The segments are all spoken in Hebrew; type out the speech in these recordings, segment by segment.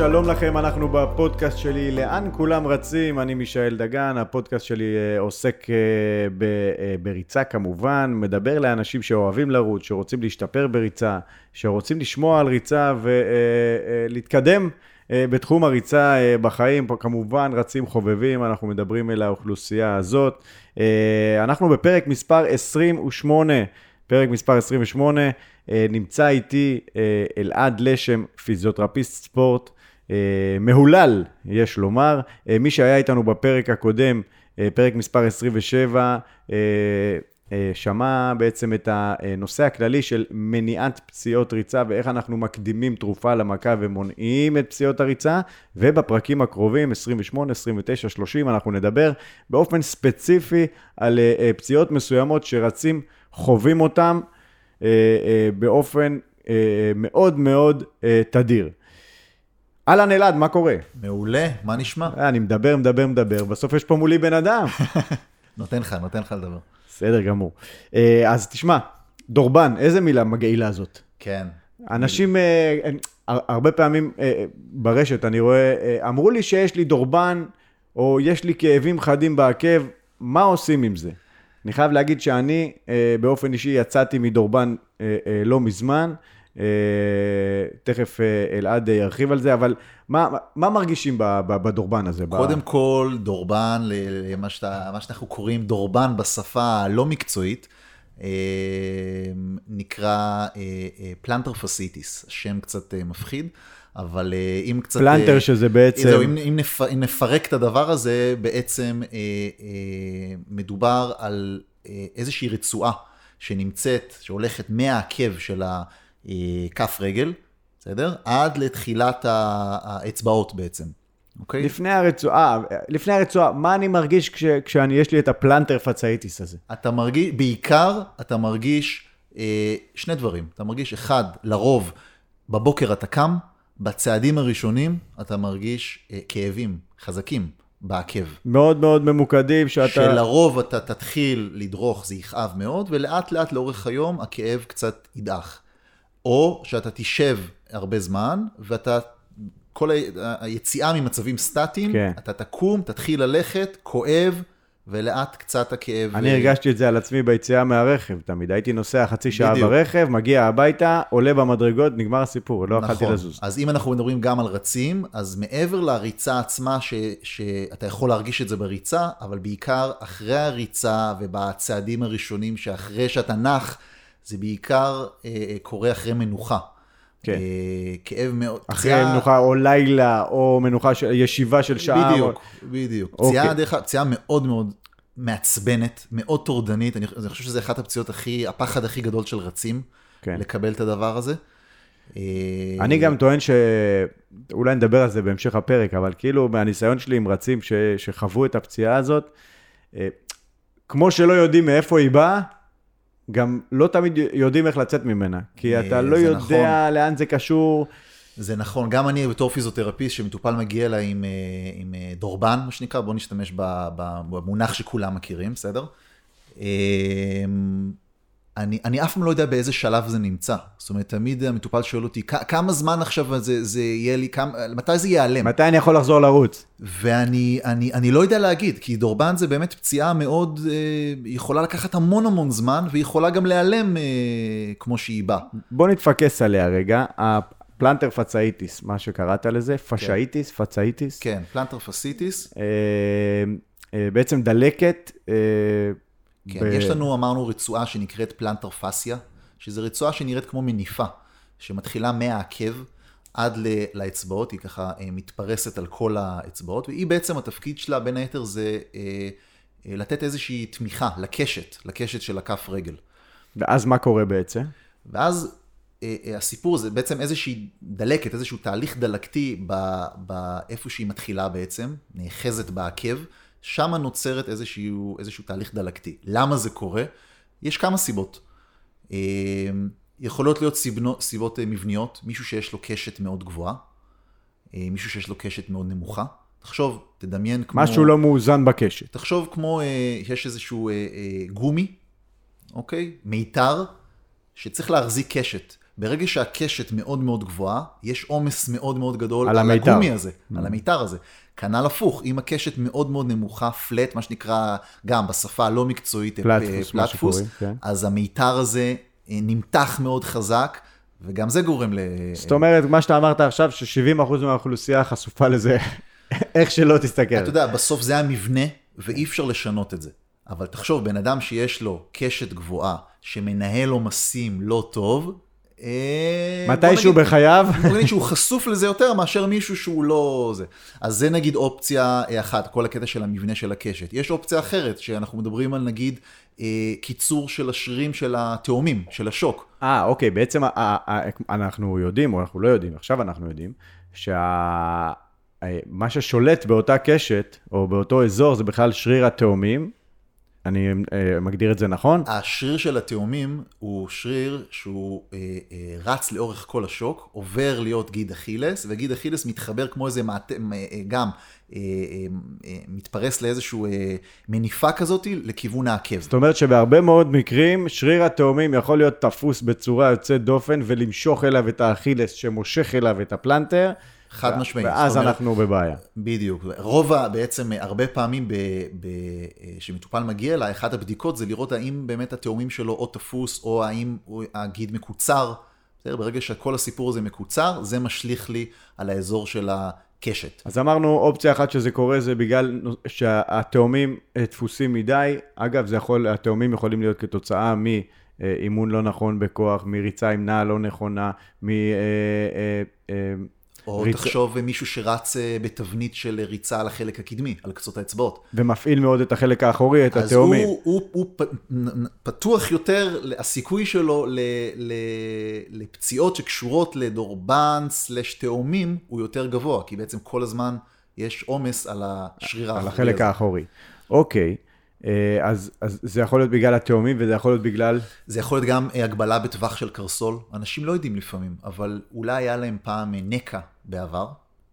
שלום לכם, אנחנו בפודקאסט שלי לאן כולם רצים, אני מישאל דגן, הפודקאסט שלי אה, עוסק אה, אה, בריצה כמובן, מדבר לאנשים שאוהבים לרוץ, שרוצים להשתפר בריצה, שרוצים לשמוע על ריצה ולהתקדם בתחום הריצה בחיים, פה כמובן רצים חובבים, אנחנו מדברים אל האוכלוסייה הזאת. אנחנו בפרק מספר 28, פרק מספר 28, נמצא איתי אלעד לשם, פיזיותרפיסט ספורט. אה, מהולל, יש לומר. אה, מי שהיה איתנו בפרק הקודם, אה, פרק מספר 27, שמע בעצם את הנושא הכללי של מניעת פציעות ריצה ואיך אנחנו מקדימים תרופה למכה ומונעים את פציעות הריצה, ובפרקים הקרובים, 28, 29, 30, אנחנו נדבר באופן ספציפי על פציעות מסוימות שרצים חווים אותם באופן מאוד מאוד תדיר. אהלן אלעד, מה קורה? מעולה, מה נשמע? אה, אני מדבר, מדבר, מדבר, בסוף יש פה מולי בן אדם. נותן לך, נותן לך לדבר. בסדר גמור. אה, אז תשמע, דורבן, איזה מילה מגעילה זאת? כן. אנשים, אה, הרבה פעמים ברשת, אני רואה, אמרו לי שיש לי דורבן, או יש לי כאבים חדים בעקב, מה עושים עם זה? אני חייב להגיד שאני, באופן אישי, יצאתי מדורבן לא מזמן. אה, תכף אה, אלעד ירחיב על זה, אבל מה, מה מרגישים בדורבן הזה? קודם כל, דורבן, למה שאתה, שאנחנו קוראים דורבן בשפה הלא מקצועית, אה, נקרא פלנטר פסיטיס, שם קצת מפחיד. אבל אם קצת... פלנטר שזה בעצם... זהו, אם, אם, נפ, אם נפרק את הדבר הזה, בעצם אה, אה, מדובר על אה, איזושהי רצועה שנמצאת, שהולכת מהעקב של ה... כף רגל, בסדר? עד לתחילת האצבעות בעצם. אוקיי? לפני הרצועה, לפני הרצועה, מה אני מרגיש כש, כשאני, יש לי את הפלנטר פצאיטיס הזה? אתה מרגיש, בעיקר אתה מרגיש אה, שני דברים. אתה מרגיש, אחד, לרוב, בבוקר אתה קם, בצעדים הראשונים אתה מרגיש אה, כאבים חזקים בעקב. מאוד מאוד ממוקדים, שאתה... שלרוב אתה תתחיל לדרוך, זה יכאב מאוד, ולאט לאט לאורך היום הכאב קצת ידעך. או שאתה תשב הרבה זמן, ואתה, כל היציאה ממצבים סטטיים, כן. אתה תקום, תתחיל ללכת, כואב, ולאט קצת הכאב. אני הרגשתי את זה על עצמי ביציאה מהרכב, תמיד הייתי נוסע חצי שעה בדיוק. ברכב, מגיע הביתה, עולה במדרגות, נגמר הסיפור, לא נכון. יכלתי לזוז. אז אם אנחנו מדברים גם על רצים, אז מעבר לריצה עצמה, ש, שאתה יכול להרגיש את זה בריצה, אבל בעיקר אחרי הריצה ובצעדים הראשונים שאחרי שאתה נח, זה בעיקר אה, אה, קורה אחרי מנוחה. כן. אה, כאב מאוד. אחרי פציעה... מנוחה או לילה, או מנוחה, של, ישיבה של שעה. בדיוק, או... בדיוק. אוקיי. פציעה, דרך אגב, פציעה מאוד מאוד מעצבנת, מאוד טורדנית. אני, אני חושב שזה אחת הפציעות הכי, הפחד הכי גדול של רצים, כן. לקבל את הדבר הזה. אה, אני גם טוען ש... אולי נדבר על זה בהמשך הפרק, אבל כאילו מהניסיון שלי עם רצים ש... שחוו את הפציעה הזאת, אה, כמו שלא יודעים מאיפה היא באה, גם לא תמיד יודעים איך לצאת ממנה, כי אה, אתה לא יודע נכון. לאן זה קשור. זה נכון, גם אני בתור פיזיותרפיסט, שמטופל מגיע אליי עם, אה, עם אה, דורבן, מה שנקרא, בואו נשתמש במונח שכולם מכירים, בסדר? אני, אני אף פעם לא יודע באיזה שלב זה נמצא. זאת אומרת, תמיד המטופל שואל אותי, כמה זמן עכשיו זה, זה יהיה לי, כמה, מתי זה ייעלם? מתי אני יכול לחזור לרוץ? ואני אני, אני לא יודע להגיד, כי דורבן זה באמת פציעה מאוד, אה, יכולה לקחת המון המון זמן, ויכולה גם להיעלם אה, כמו שהיא באה. בוא נתפקס עליה רגע. plantar fasciitis, מה שקראת לזה. fasciitis, כן. fasciitis. כן, plantar fasciitis. אה, אה, בעצם דלקת. אה, כן, ב... יש לנו, אמרנו, רצועה שנקראת plantar fascia, שזו רצועה שנראית כמו מניפה, שמתחילה מהעקב עד לאצבעות, היא ככה אה, מתפרסת על כל האצבעות, והיא בעצם, התפקיד שלה בין היתר זה אה, אה, לתת איזושהי תמיכה לקשת, לקשת של הכף רגל. ואז מה קורה בעצם? ואז הסיפור זה בעצם איזושהי דלקת, איזשהו תהליך דלקתי באיפה שהיא מתחילה בעצם, נאחזת בעקב. שם נוצרת איזשהו, איזשהו תהליך דלקתי. למה זה קורה? יש כמה סיבות. אה, יכולות להיות סיבנו, סיבות אה, מבניות, מישהו שיש לו קשת מאוד גבוהה, אה, מישהו שיש לו קשת מאוד נמוכה. תחשוב, תדמיין כמו... משהו לא מאוזן בקשת. תחשוב כמו, יש איזשהו גומי, אוקיי? מיתר, שצריך להחזיק קשת. ברגע שהקשת מאוד מאוד גבוהה, יש עומס מאוד מאוד גדול על על. הגומי הזה, על המיתר הזה. כנ"ל הפוך, אם הקשת מאוד מאוד נמוכה, פלט, מה שנקרא, גם בשפה הלא מקצועית, אה, פלטפוס, מה פלטפוס, שקוראים, כן. אז המיתר הזה אה, נמתח מאוד חזק, וגם זה גורם ל... זאת אומרת, מה שאתה אמרת עכשיו, ש-70% מהאוכלוסייה חשופה לזה, איך שלא תסתכל. אתה יודע, בסוף זה המבנה, ואי אפשר לשנות את זה. אבל תחשוב, בן אדם שיש לו קשת גבוהה, שמנהל עומסים לא טוב, אה, מתישהו נגיד- בחייו, בוא נגיד שהוא חשוף לזה יותר מאשר מישהו שהוא לא זה. אז זה נגיד אופציה אה, אחת, כל הקטע של המבנה של הקשת. יש אופציה אחרת, שאנחנו מדברים על נגיד אה, קיצור של השרירים של התאומים, של השוק. אה, אוקיי, בעצם אנחנו יודעים, או אנחנו לא יודעים, עכשיו אנחנו יודעים, שמה ששולט באותה קשת, או באותו אזור, זה בכלל שריר התאומים. אני אה, מגדיר את זה נכון? השריר של התאומים הוא שריר שהוא אה, אה, רץ לאורך כל השוק, עובר להיות גיד אכילס, וגיד אכילס מתחבר כמו איזה מעט... אה, אה, גם אה, מתפרס לאיזושהי מניפה כזאת לכיוון העקב. זאת אומרת שבהרבה מאוד מקרים, שריר התאומים יכול להיות תפוס בצורה יוצאת דופן ולמשוך אליו את האכילס שמושך אליו את הפלנטר. חד משמעית. ואז אומרת, אנחנו בבעיה. בדיוק. רוב, בעצם, הרבה פעמים ב- ב- שמטופל מגיע אליי, אחת הבדיקות זה לראות האם באמת התאומים שלו או תפוס, או האם הגיד מקוצר. בסדר? ברגע שכל הסיפור הזה מקוצר, זה משליך לי על האזור של הקשת. אז אמרנו, אופציה אחת שזה קורה זה בגלל שהתאומים אה, דפוסים מדי. אגב, זה יכול, התאומים יכולים להיות כתוצאה מאימון לא נכון בכוח, מריצה עם נעה לא נכונה, מ... אה, אה, אה, או ריצה- תחשוב מישהו שרץ אה, בתבנית של ריצה על החלק הקדמי, על קצות האצבעות. ומפעיל מאוד את החלק האחורי, את אז התאומים. הוא, הוא, הוא פ- פתוח יותר, הסיכוי שלו ל, ל, לפציעות שקשורות לדורבן סלש תאומים הוא יותר גבוה, כי בעצם כל הזמן יש עומס על השריר על החלק הזה. האחורי. אוקיי, אה, אז, אז זה יכול להיות בגלל התאומים וזה יכול להיות בגלל... זה יכול להיות גם אה, הגבלה בטווח של קרסול. אנשים לא יודעים לפעמים, אבל אולי היה להם פעם אה, נקע בעבר,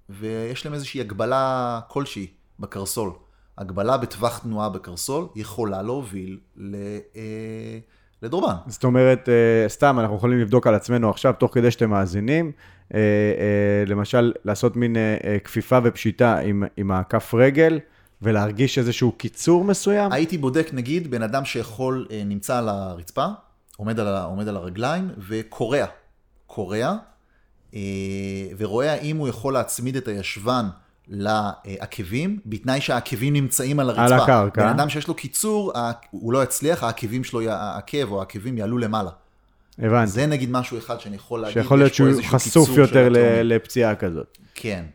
ויש להם איזושהי הגבלה כלשהי בקרסול. הגבלה בטווח תנועה בקרסול יכולה להוביל ל, אה, לדורבן. זאת אומרת, אה, סתם, אנחנו יכולים לבדוק על עצמנו עכשיו, תוך כדי שאתם מאזינים, אה, אה, למשל, לעשות מין אה, אה, כפיפה ופשיטה עם, עם הכף רגל, ולהרגיש איזשהו קיצור מסוים. הייתי בודק, נגיד, בן אדם שיכול, אה, נמצא על הרצפה, עומד על, עומד על הרגליים וקורע. קורע, אה, ורואה האם הוא יכול להצמיד את הישבן לעקבים, בתנאי שהעקבים נמצאים על הרצפה. על הקרקע. בן אדם שיש לו קיצור, הוא לא יצליח, העקבים שלו, העקב או העקבים יעלו למעלה. הבנתי. זה נגיד משהו אחד שאני יכול להגיד, שיכול להיות שהוא חשוף יותר. לפציעה כזאת. כן.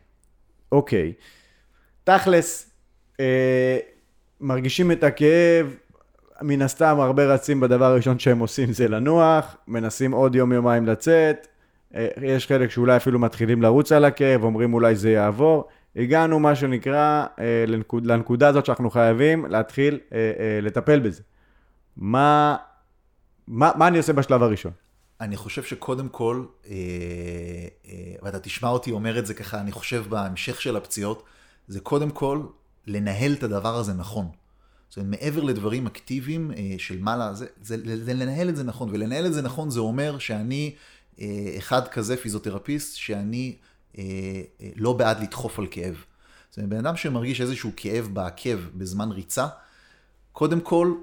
אוקיי. תכלס, מרגישים את הכאב, מן הסתם הרבה רצים בדבר הראשון שהם עושים זה לנוח, מנסים עוד יום-יומיים לצאת, אה, יש חלק שאולי אפילו מתחילים לרוץ על הכאב, אומרים אולי זה יעבור. הגענו, מה שנקרא, אה, לנקוד, לנקודה הזאת שאנחנו חייבים להתחיל אה, אה, לטפל בזה. מה, מה, מה אני עושה בשלב הראשון? אני חושב שקודם כל, אה, אה, ואתה תשמע אותי אומר את זה ככה, אני חושב בהמשך של הפציעות, זה קודם כל לנהל את הדבר הזה נכון. זאת אומרת, מעבר לדברים אקטיביים אה, של מעלה, זה, זה, זה לנהל את זה נכון, ולנהל את זה נכון זה אומר שאני אה, אחד כזה פיזיותרפיסט, שאני אה, לא בעד לדחוף על כאב. זאת אומרת, בן אדם שמרגיש איזשהו כאב בעקב בזמן ריצה, קודם כל,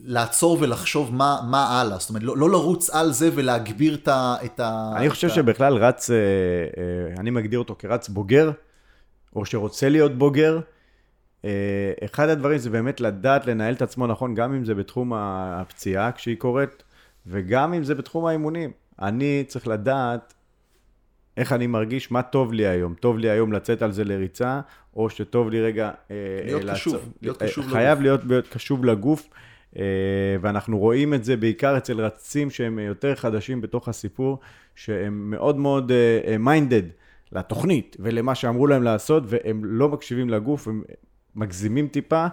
לעצור ולחשוב מה, מה הלאה. זאת אומרת, לא, לא לרוץ על זה ולהגביר את ה... את ה אני חושב את. שבכלל רץ, אני מגדיר אותו כרץ בוגר, או שרוצה להיות בוגר. אה, אחד הדברים זה באמת לדעת לנהל את עצמו נכון, גם אם זה בתחום הפציעה כשהיא קורית, וגם אם זה בתחום האימונים. אני צריך לדעת איך אני מרגיש, מה טוב לי היום. טוב לי היום לצאת על זה לריצה, או שטוב לי רגע... אה, להיות אה, קשוב, לעצור- להיות אה, קשוב חייב לגוף. להיות, להיות קשוב לגוף, ואנחנו רואים את זה בעיקר אצל רצים שהם יותר חדשים בתוך הסיפור, שהם מאוד מאוד מיינדד לתוכנית ולמה שאמרו להם לעשות, והם לא מקשיבים לגוף, הם מגזימים טיפה,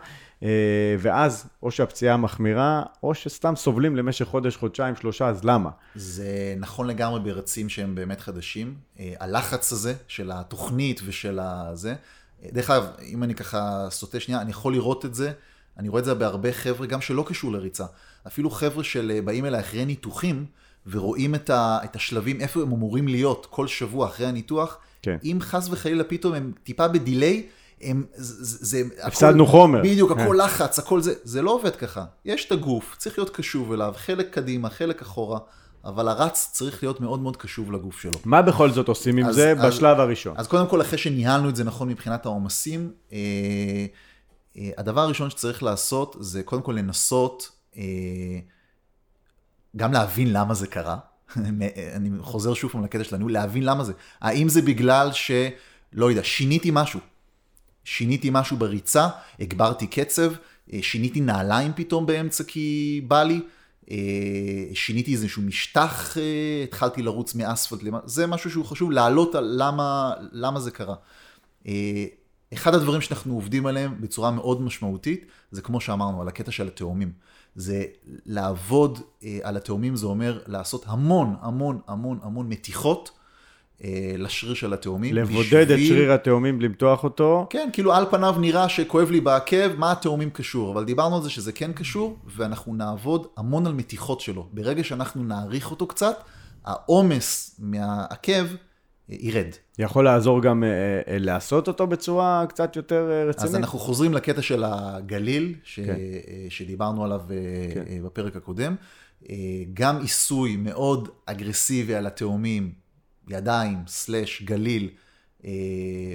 אה, ואז או שהפציעה מחמירה, או שסתם סובלים למשך חודש, חודשיים, שלושה, אז למה? זה נכון לגמרי ברצים שהם באמת חדשים. אה, הלחץ הזה של התוכנית ושל הזה. אה, דרך אגב, אם אני ככה סוטה שנייה, אני יכול לראות את זה, אני רואה את זה בהרבה חבר'ה, גם שלא קשור לריצה. אפילו חבר'ה של באים אליי אחרי ניתוחים, ורואים את, ה, את השלבים, איפה הם אמורים להיות כל שבוע אחרי הניתוח, כן. אם חס וחלילה פתאום הם טיפה בדיליי, הם, זה, זה, הפסדנו חומר. בדיוק, כן. הכל לחץ, הכל זה, זה לא עובד ככה. יש את הגוף, צריך להיות קשוב אליו, חלק קדימה, חלק אחורה, אבל הרץ צריך להיות מאוד מאוד קשוב לגוף שלו. מה בכל זאת עושים עם אז- זה אז- בשלב הראשון? אז קודם כל, אחרי שניהלנו את זה נכון מבחינת העומסים, אה, אה, הדבר הראשון שצריך לעשות זה קודם כל לנסות אה, גם להבין למה זה קרה. אני חוזר שוב פעם לקטע שלנו, להבין למה זה. האם זה בגלל ש... לא יודע, שיניתי משהו. שיניתי משהו בריצה, הגברתי קצב, אה, שיניתי נעליים פתאום באמצע כי בא לי, אה, שיניתי איזשהו משטח, אה, התחלתי לרוץ מאספלט, זה משהו שהוא חשוב, לעלות על למה, למה זה קרה. אחד הדברים שאנחנו עובדים עליהם בצורה מאוד משמעותית, זה כמו שאמרנו, על הקטע של התאומים. זה לעבוד אה, על התאומים, זה אומר לעשות המון, המון, המון, המון מתיחות אה, לשריר של התאומים. לבודד את שריר התאומים, למתוח אותו. כן, כאילו על פניו נראה שכואב לי בעקב, מה התאומים קשור, אבל דיברנו על זה שזה כן קשור, ואנחנו נעבוד המון על מתיחות שלו. ברגע שאנחנו נעריך אותו קצת, העומס מהעקב ירד. יכול לעזור גם אה, אה, לעשות אותו בצורה קצת יותר אה, רצינית. אז אנחנו חוזרים לקטע של הגליל, ש... כן. שדיברנו עליו כן. בפרק הקודם. גם עיסוי מאוד אגרסיבי על התאומים, ידיים, סלש, גליל,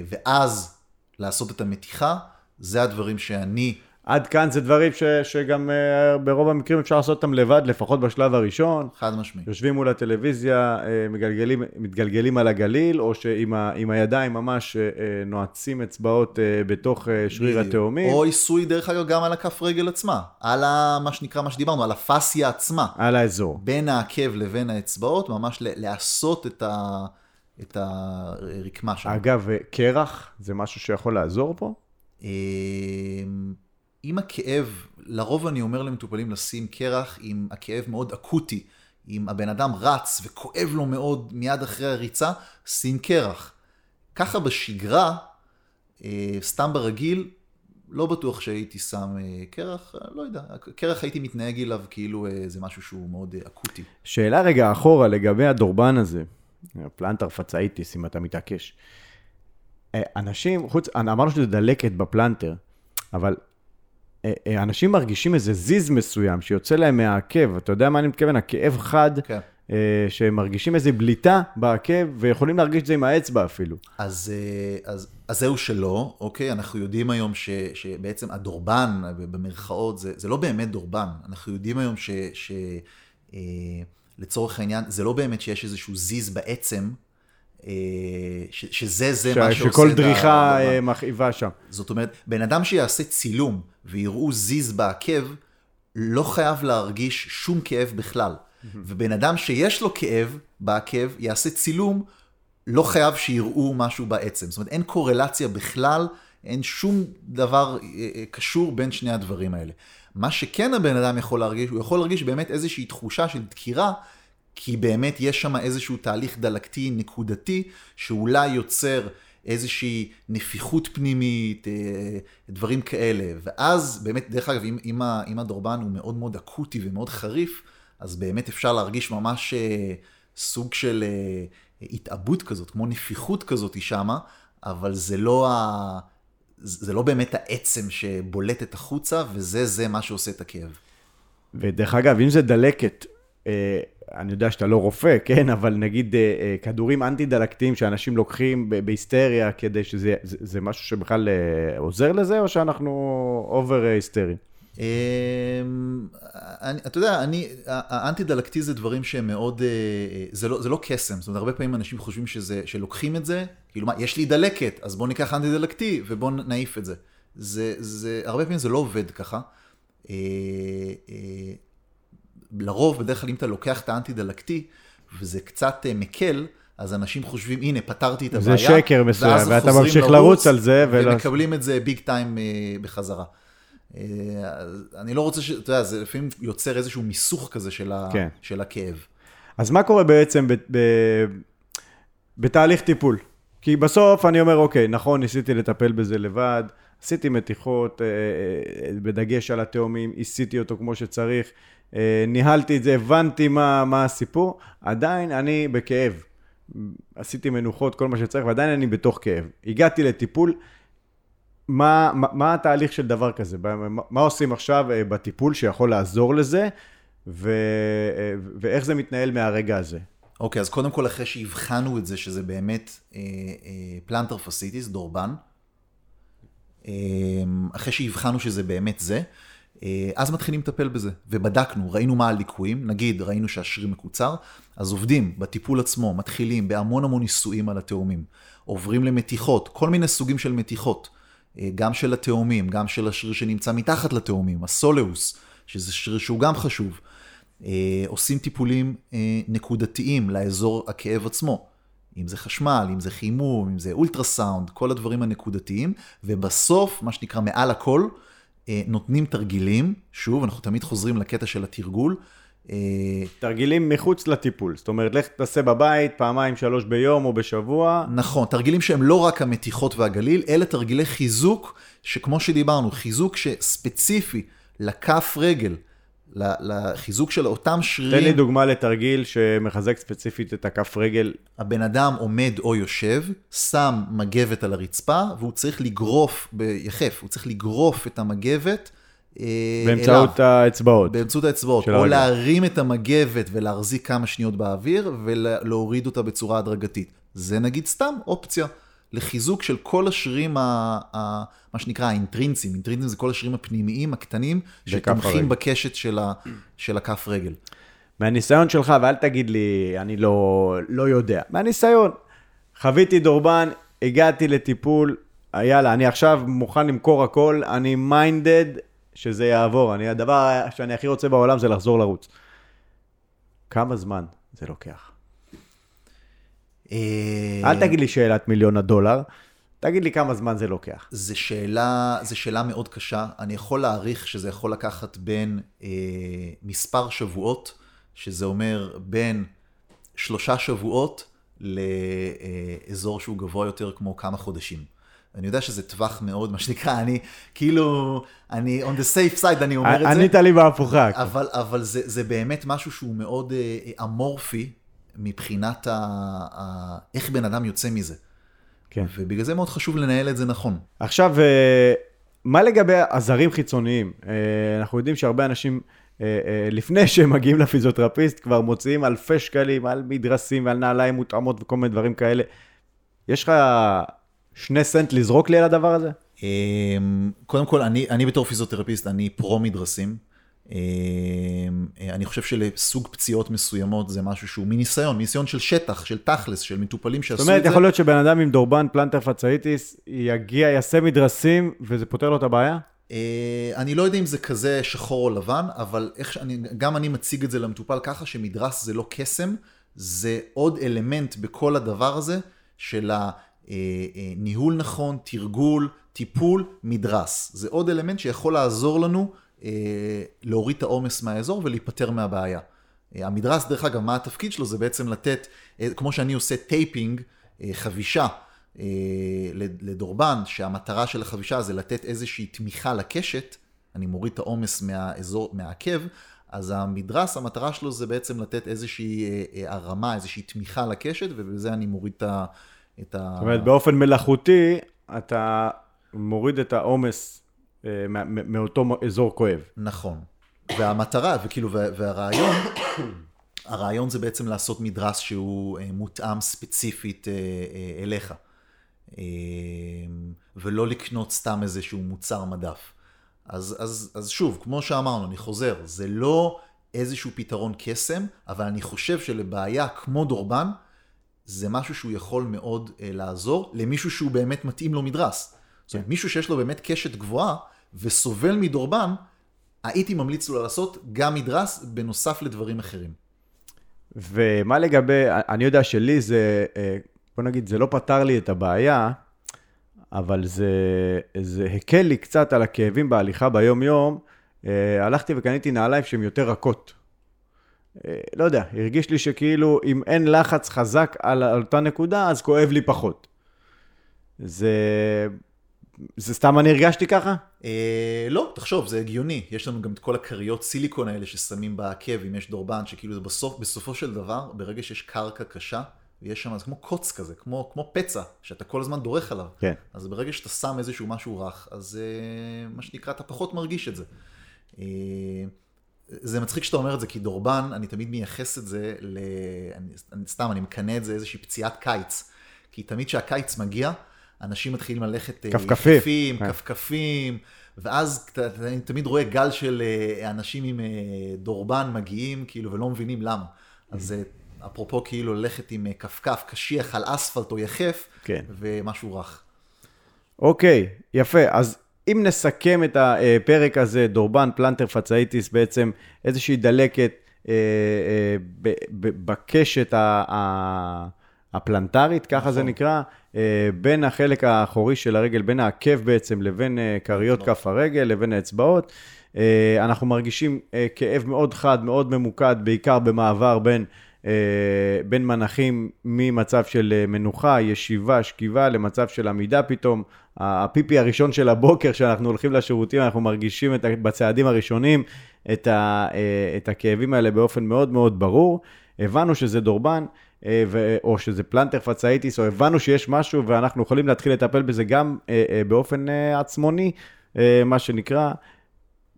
ואז לעשות את המתיחה, זה הדברים שאני עד כאן זה דברים ש, שגם אה, ברוב המקרים אפשר לעשות אותם לבד, לפחות בשלב הראשון. חד משמעי. יושבים מול הטלוויזיה, אה, מגלגלים, מתגלגלים על הגליל, או שעם ה, הידיים ממש אה, נועצים אצבעות בתוך שריר. התאומים. או עיסוי, דרך אגב, גם על הכף רגל עצמה. על ה, מה שנקרא, מה שדיברנו, על הפסיה עצמה. על האזור. בין העקב לבין האצבעות, ממש לעשות את, ה, את הרקמה שלו. אגב, קרח זה משהו שיכול לעזור פה? אם הכאב, לרוב אני אומר למטופלים לשים קרח אם הכאב מאוד אקוטי. אם הבן אדם רץ וכואב לו מאוד מיד אחרי הריצה, שים קרח. ככה בשגרה, אה, סתם ברגיל, לא בטוח שהייתי שם אה, קרח, אה, לא יודע, קרח הייתי מתנהג אליו כאילו זה משהו שהוא מאוד אקוטי. שאלה רגע אחורה לגבי הדורבן הזה, פלנטר פצאיטיס, אם אתה מתעקש. אנשים, חוץ, אמרנו שזה דלקת בפלנטר, אבל אנשים מרגישים איזה זיז מסוים שיוצא להם מהעקב, אתה יודע מה אני מתכוון? הכאב חד, כן. אה, שהם מרגישים איזה בליטה בעקב, ויכולים להרגיש את זה עם האצבע אפילו. אז, אה, אז, אז זהו שלא, אוקיי? אנחנו יודעים היום ש, שבעצם הדורבן, במרכאות, זה, זה לא באמת דורבן. אנחנו יודעים היום ש, ש, אה, לצורך העניין, זה לא באמת שיש איזשהו זיז בעצם, אה, ש, שזה זה ש- מה שעושה שכל דריכה הדורבן. אה, מכאיבה שם. זאת אומרת, בן אדם שיעשה צילום ויראו זיז בעקב, לא חייב להרגיש שום כאב בכלל. ובן אדם שיש לו כאב בעקב, יעשה צילום, לא חייב שיראו משהו בעצם. זאת אומרת, אין קורלציה בכלל, אין שום דבר אה, אה, קשור בין שני הדברים האלה. מה שכן הבן אדם יכול להרגיש, הוא יכול להרגיש באמת איזושהי תחושה של דקירה, כי באמת יש שם איזשהו תהליך דלקתי נקודתי, שאולי יוצר איזושהי נפיחות פנימית, אה, דברים כאלה. ואז באמת, דרך אגב, אם, אם, הדורבן הוא מאוד מאוד אקוטי ומאוד חריף, אז באמת אפשר להרגיש ממש אה, סוג של אה, התאבות כזאת, כמו נפיחות כזאת שמה, אבל זה לא, ה... זה לא באמת העצם שבולטת החוצה, וזה זה מה שעושה את הכאב. ודרך אגב, אם זה דלקת, אני יודע שאתה לא רופא, כן, אבל נגיד אה, אה, כדורים אנטי-דלקתיים שאנשים לוקחים בהיסטריה כדי שזה זה, זה משהו שבכלל אה, עוזר לזה, או שאנחנו over היסטרי? אמ, אתה יודע, אני, האנטי דלקתי זה דברים שהם מאוד, זה לא, זה לא קסם, זאת אומרת, הרבה פעמים אנשים חושבים שזה, שלוקחים את זה, כאילו מה, יש לי דלקת, אז בואו ניקח אנטי דלקתי ובואו נעיף את זה. זה, זה, הרבה פעמים זה לא עובד ככה. לרוב, בדרך כלל אם אתה לוקח את האנטי דלקתי, וזה קצת אה, מקל, אז אנשים חושבים, הנה, פתרתי את זה הבעיה. שקר מסוים, ואתה ממשיך לרוץ על זה, ולא- ומקבלים את זה big time אה, בחזרה. אה, אני לא רוצה ש... אתה יודע, זה לפעמים יוצר איזשהו מיסוך כזה של, ה... כן. של הכאב. אז מה קורה בעצם ב, ב, בתהליך טיפול? כי בסוף אני אומר, אוקיי, נכון, ניסיתי לטפל בזה לבד, עשיתי מתיחות, בדגש על התאומים, עשיתי אותו כמו שצריך, ניהלתי את זה, הבנתי מה, מה הסיפור, עדיין אני בכאב. עשיתי מנוחות, כל מה שצריך, ועדיין אני בתוך כאב. הגעתי לטיפול, מה, מה, מה התהליך של דבר כזה? מה, מה עושים עכשיו אה, בטיפול שיכול לעזור לזה, ו, אה, ואיך זה מתנהל מהרגע הזה? אוקיי, okay, אז קודם כל, אחרי שהבחנו את זה, שזה באמת פלנטר אה, פסיטיס, דורבן, אה, אחרי שהבחנו שזה באמת זה, אה, אז מתחילים לטפל בזה. ובדקנו, ראינו מה הליקויים, נגיד ראינו שהשריר מקוצר, אז עובדים בטיפול עצמו, מתחילים בהמון המון ניסויים על התאומים. עוברים למתיחות, כל מיני סוגים של מתיחות. אה, גם של התאומים, גם של השריר שנמצא מתחת לתאומים, הסולאוס, שזה שריר שהוא גם חשוב. אה, עושים טיפולים נקודתיים לאזור הכאב עצמו. אם זה חשמל, אם זה חימום, אם זה אולטרסאונד, כל הדברים הנקודתיים, ובסוף, מה שנקרא מעל הכל, אה, נותנים תרגילים, שוב, אנחנו תמיד חוזרים לקטע של התרגול. אה, תרגילים מחוץ לטיפול, זאת אומרת, לך תעשה בבית פעמיים, שלוש ביום או בשבוע. נכון, תרגילים שהם לא רק המתיחות והגליל, אלה תרגילי חיזוק, שכמו שדיברנו, חיזוק שספציפי לכף רגל, לחיזוק של אותם שרירים. תן לי דוגמה לתרגיל שמחזק ספציפית את הכף רגל. הבן אדם עומד או יושב, שם מגבת על הרצפה, והוא צריך לגרוף, ביחף, הוא צריך לגרוף את המגבת. אה, באמצעות אליו, האצבעות. באמצעות האצבעות. או הרגע. להרים את המגבת ולהחזיק כמה שניות באוויר, ולהוריד אותה בצורה הדרגתית. זה נגיד סתם אופציה. לחיזוק של כל השרירים, ה, ה, מה שנקרא האינטרינצים, אינטרינצים זה כל השרירים הפנימיים הקטנים, שתומכים בקשת של, ה, של הכף רגל. מהניסיון שלך, ואל תגיד לי, אני לא, לא יודע, מהניסיון, חוויתי דורבן, הגעתי לטיפול, יאללה, אני עכשיו מוכן למכור הכל, אני מיינדד שזה יעבור. אני, הדבר שאני הכי רוצה בעולם זה לחזור לרוץ. כמה זמן זה לוקח? אל תגיד לי שאלת מיליון הדולר, תגיד לי כמה זמן זה לוקח. זו שאלה, שאלה מאוד קשה. אני יכול להעריך שזה יכול לקחת בין אה, מספר שבועות, שזה אומר בין שלושה שבועות לאזור שהוא גבוה יותר כמו כמה חודשים. אני יודע שזה טווח מאוד, מה שנקרא, אני כאילו, אני on the safe side, אני אומר את זה. ענית לי בהפוכה. אבל, אבל זה, זה באמת משהו שהוא מאוד אה, אמורפי, מבחינת ה... ה... איך בן אדם יוצא מזה. כן. ובגלל זה מאוד חשוב לנהל את זה נכון. עכשיו, אה, מה לגבי עזרים חיצוניים? אה, אנחנו יודעים שהרבה אנשים, אה, לפני שהם מגיעים לפיזיותרפיסט, כבר מוציאים אלפי שקלים על מדרסים ועל נעליים מותאמות וכל מיני דברים כאלה. יש לך שני סנט לזרוק לי על הדבר הזה? קודם כל, אני, אני בתור פיזיותרפיסט, אני פרו מדרסים. אמ, אני חושב שלסוג פציעות מסוימות זה משהו שהוא מניסיון, מניסיון של שטח, של תכלס, של מטופלים שעשו את זה. זאת אומרת, יכול להיות שבן אדם עם דורבן פלנטר פצאיטיס יגיע, יעשה מדרסים וזה פותר לו את הבעיה? אה, אני לא יודע אם זה כזה שחור או לבן, אבל איך שאני, גם אני מציג את זה למטופל ככה שמדרס זה לא קסם, זה עוד אלמנט בכל הדבר הזה של הניהול אה, אה, נכון, תרגול, טיפול, מדרס. זה עוד אלמנט שיכול לעזור לנו אה, להוריד את העומס מהאזור ולהיפטר מהבעיה. אה, המדרס, דרך אגב, מה התפקיד שלו? זה בעצם לתת, אה, כמו שאני עושה taping, חבישה לדורבן, שהמטרה של החבישה זה לתת איזושהי תמיכה לקשת, אני מוריד את העומס מהאזור, מהעקב, אז המדרס, המטרה שלו זה בעצם לתת איזושהי הרמה, איזושהי תמיכה לקשת, ובזה אני מוריד את ה... זאת אומרת, באופן מלאכותי, אתה מוריד את העומס אה, מאותו אזור כואב. נכון. והמטרה, וכאילו, והרעיון, הרעיון זה בעצם לעשות מדרס שהוא אה, מותאם ספציפית אה, אליך. ולא לקנות סתם איזשהו מוצר מדף. אז, אז, אז שוב, כמו שאמרנו, אני חוזר, זה לא איזשהו פתרון קסם, אבל אני חושב שלבעיה כמו דורבן, זה משהו שהוא יכול מאוד אה, לעזור למישהו שהוא באמת מתאים לו מדרס. זאת אומרת, מישהו שיש לו באמת קשת גבוהה, וסובל מדורבן, הייתי ממליץ לו לעשות גם מדרס בנוסף לדברים אחרים. ומה לגבי, אני יודע שלי זה, אה, בוא נגיד, זה לא פתר לי את הבעיה, אבל זה, זה הקל לי קצת על הכאבים בהליכה ביום-יום. אה, הלכתי וקניתי נעליים שהן יותר רכות. אה, לא יודע, הרגיש לי שכאילו אם אין לחץ חזק על אותה נקודה, אז כואב לי פחות. זה זה סתם אני הרגשתי ככה? אה, לא, תחשוב, זה הגיוני. יש לנו גם את כל הכריות סיליקון האלה ששמים בעקב, אם יש דורבן, שכאילו זה בסוף, בסופו של דבר, ברגע שיש קרקע קשה, ויש שם, זה כמו קוץ כזה, כמו, כמו פצע, שאתה כל הזמן דורך עליו. כן. אז ברגע שאתה שם איזשהו משהו רך, אז אה, מה שנקרא, אתה פחות מרגיש את זה. אה, זה מצחיק שאתה אומר את זה, כי דורבן, אני תמיד מייחס את זה ל... אני, סתם, אני מקנא את זה איזושהי פציעת קיץ. כי תמיד כשהקיץ מגיע, אנשים מתחילים ללכת... אה, כפכפים. כן. כפכפים, ואז אני תמיד רואה גל של אה, אנשים עם אה, דורבן מגיעים, כאילו, ולא מבינים למה. אז אפרופו כאילו ללכת עם כפכף קשיח על אספלט או יחף, כן. ומשהו רך. אוקיי, יפה. אז אם נסכם את הפרק הזה, דורבן, פלנטר, פצאיטיס, בעצם איזושהי דלקת אה, אה, ב- ב- בקשת ה- ה- הפלנטרית, ככה זה נכון. נקרא, אה, בין החלק האחורי של הרגל, בין העקב בעצם, לבין אה, כריות האצבעות. כף הרגל, לבין האצבעות. אה, אנחנו מרגישים כאב מאוד חד, מאוד ממוקד, בעיקר במעבר בין, בין מנחים ממצב של מנוחה, ישיבה, שכיבה, למצב של עמידה פתאום. הפיפי הראשון של הבוקר, שאנחנו הולכים לשירותים, אנחנו מרגישים את, בצעדים הראשונים את, ה, את הכאבים האלה באופן מאוד מאוד ברור. הבנו שזה דורבן, ו- או שזה פלנטר פצאיטיס, או הבנו שיש משהו ואנחנו יכולים להתחיל לטפל בזה גם אה, אה, באופן אה, עצמוני, אה, מה שנקרא,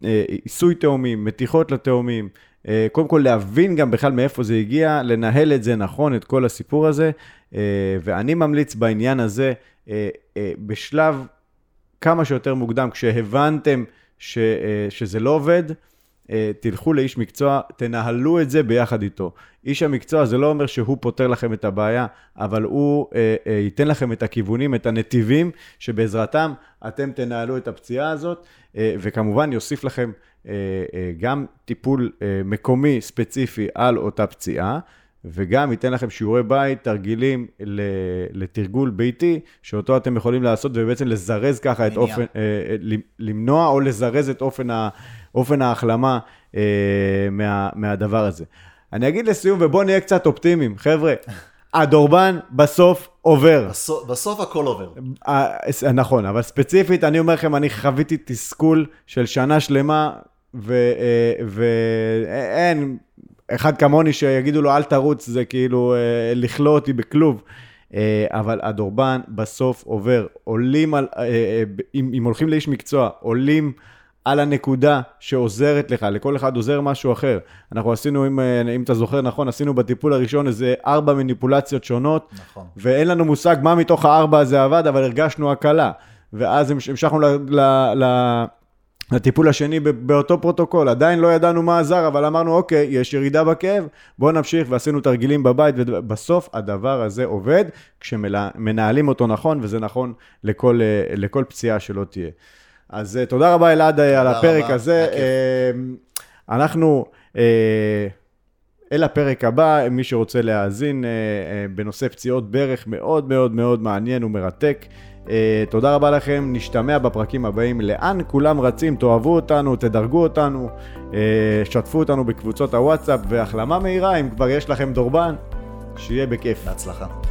אה, עיסוי תאומים, מתיחות לתאומים, אה, קודם כל להבין גם בכלל מאיפה זה הגיע, לנהל את זה נכון, את כל הסיפור הזה, אה, ואני ממליץ בעניין הזה, אה, אה, בשלב כמה שיותר מוקדם, כשהבנתם ש, אה, שזה לא עובד, אה, תלכו לאיש מקצוע, תנהלו את זה ביחד איתו. איש המקצוע זה לא אומר שהוא פותר לכם את הבעיה, אבל הוא אה, אה, ייתן לכם את הכיוונים, את הנתיבים, שבעזרתם אתם תנהלו את הפציעה הזאת, אה, וכמובן יוסיף לכם אה, אה, גם טיפול אה, מקומי ספציפי על אותה פציעה. וגם ייתן לכם שיעורי בית, תרגילים לתרגול ביתי, שאותו אתם יכולים לעשות ובעצם לזרז ככה את. אופן, אה, אה, למנוע או לזרז את אופן, ה, אופן ההחלמה אה, מה, מהדבר הזה. אני אגיד לסיום, ובואו נהיה קצת אופטימיים, חבר'ה, הדורבן בסוף עובר. בסוף, בסוף הכל עובר. אה, נכון, אבל ספציפית, אני אומר לכם, אני חוויתי תסכול של שנה שלמה, ואין אחד כמוני שיגידו לו, אל תרוץ, זה כאילו אה, לכלוא אותי בכלוב. אה, אבל הדורבן בסוף עובר. עולים על, אה, אה, אם, אם הולכים לאיש מקצוע, עולים על הנקודה שעוזרת לך, לכל אחד עוזר משהו אחר. אנחנו עשינו, אם, אה, אם אתה זוכר נכון, עשינו בטיפול הראשון איזה ארבע מניפולציות שונות, נכון. ואין לנו מושג מה מתוך הארבע הזה עבד, אבל הרגשנו הקלה. ואז המש- המשכנו ל, ל, ל, לטיפול השני באותו פרוטוקול. עדיין לא ידענו מה עזר, אבל אמרנו, אוקיי, יש ירידה בכאב, בואו נמשיך, ועשינו תרגילים בבית, ובסוף הדבר הזה עובד כשמנהלים אותו נכון, וזה נכון לכל, אה, לכל פציעה שלא תהיה. אז אה, תודה רבה, אלעד, אה, על תודה הפרק רבה, הזה. כיף. אה, אנחנו... אל הפרק הבא, מי שרוצה להאזין בנושא פציעות ברך, מאוד מאוד מאוד מעניין ומרתק. אה, תודה רבה לכם, נשתמע בפרקים הבאים. לאן כולם רצים? תאהבו אותנו, תדרגו אותנו, אה, שתפו אותנו בקבוצות הוואטסאפ, והחלמה מהירה, אם כבר יש לכם דורבן, שיהיה בכיף. בהצלחה.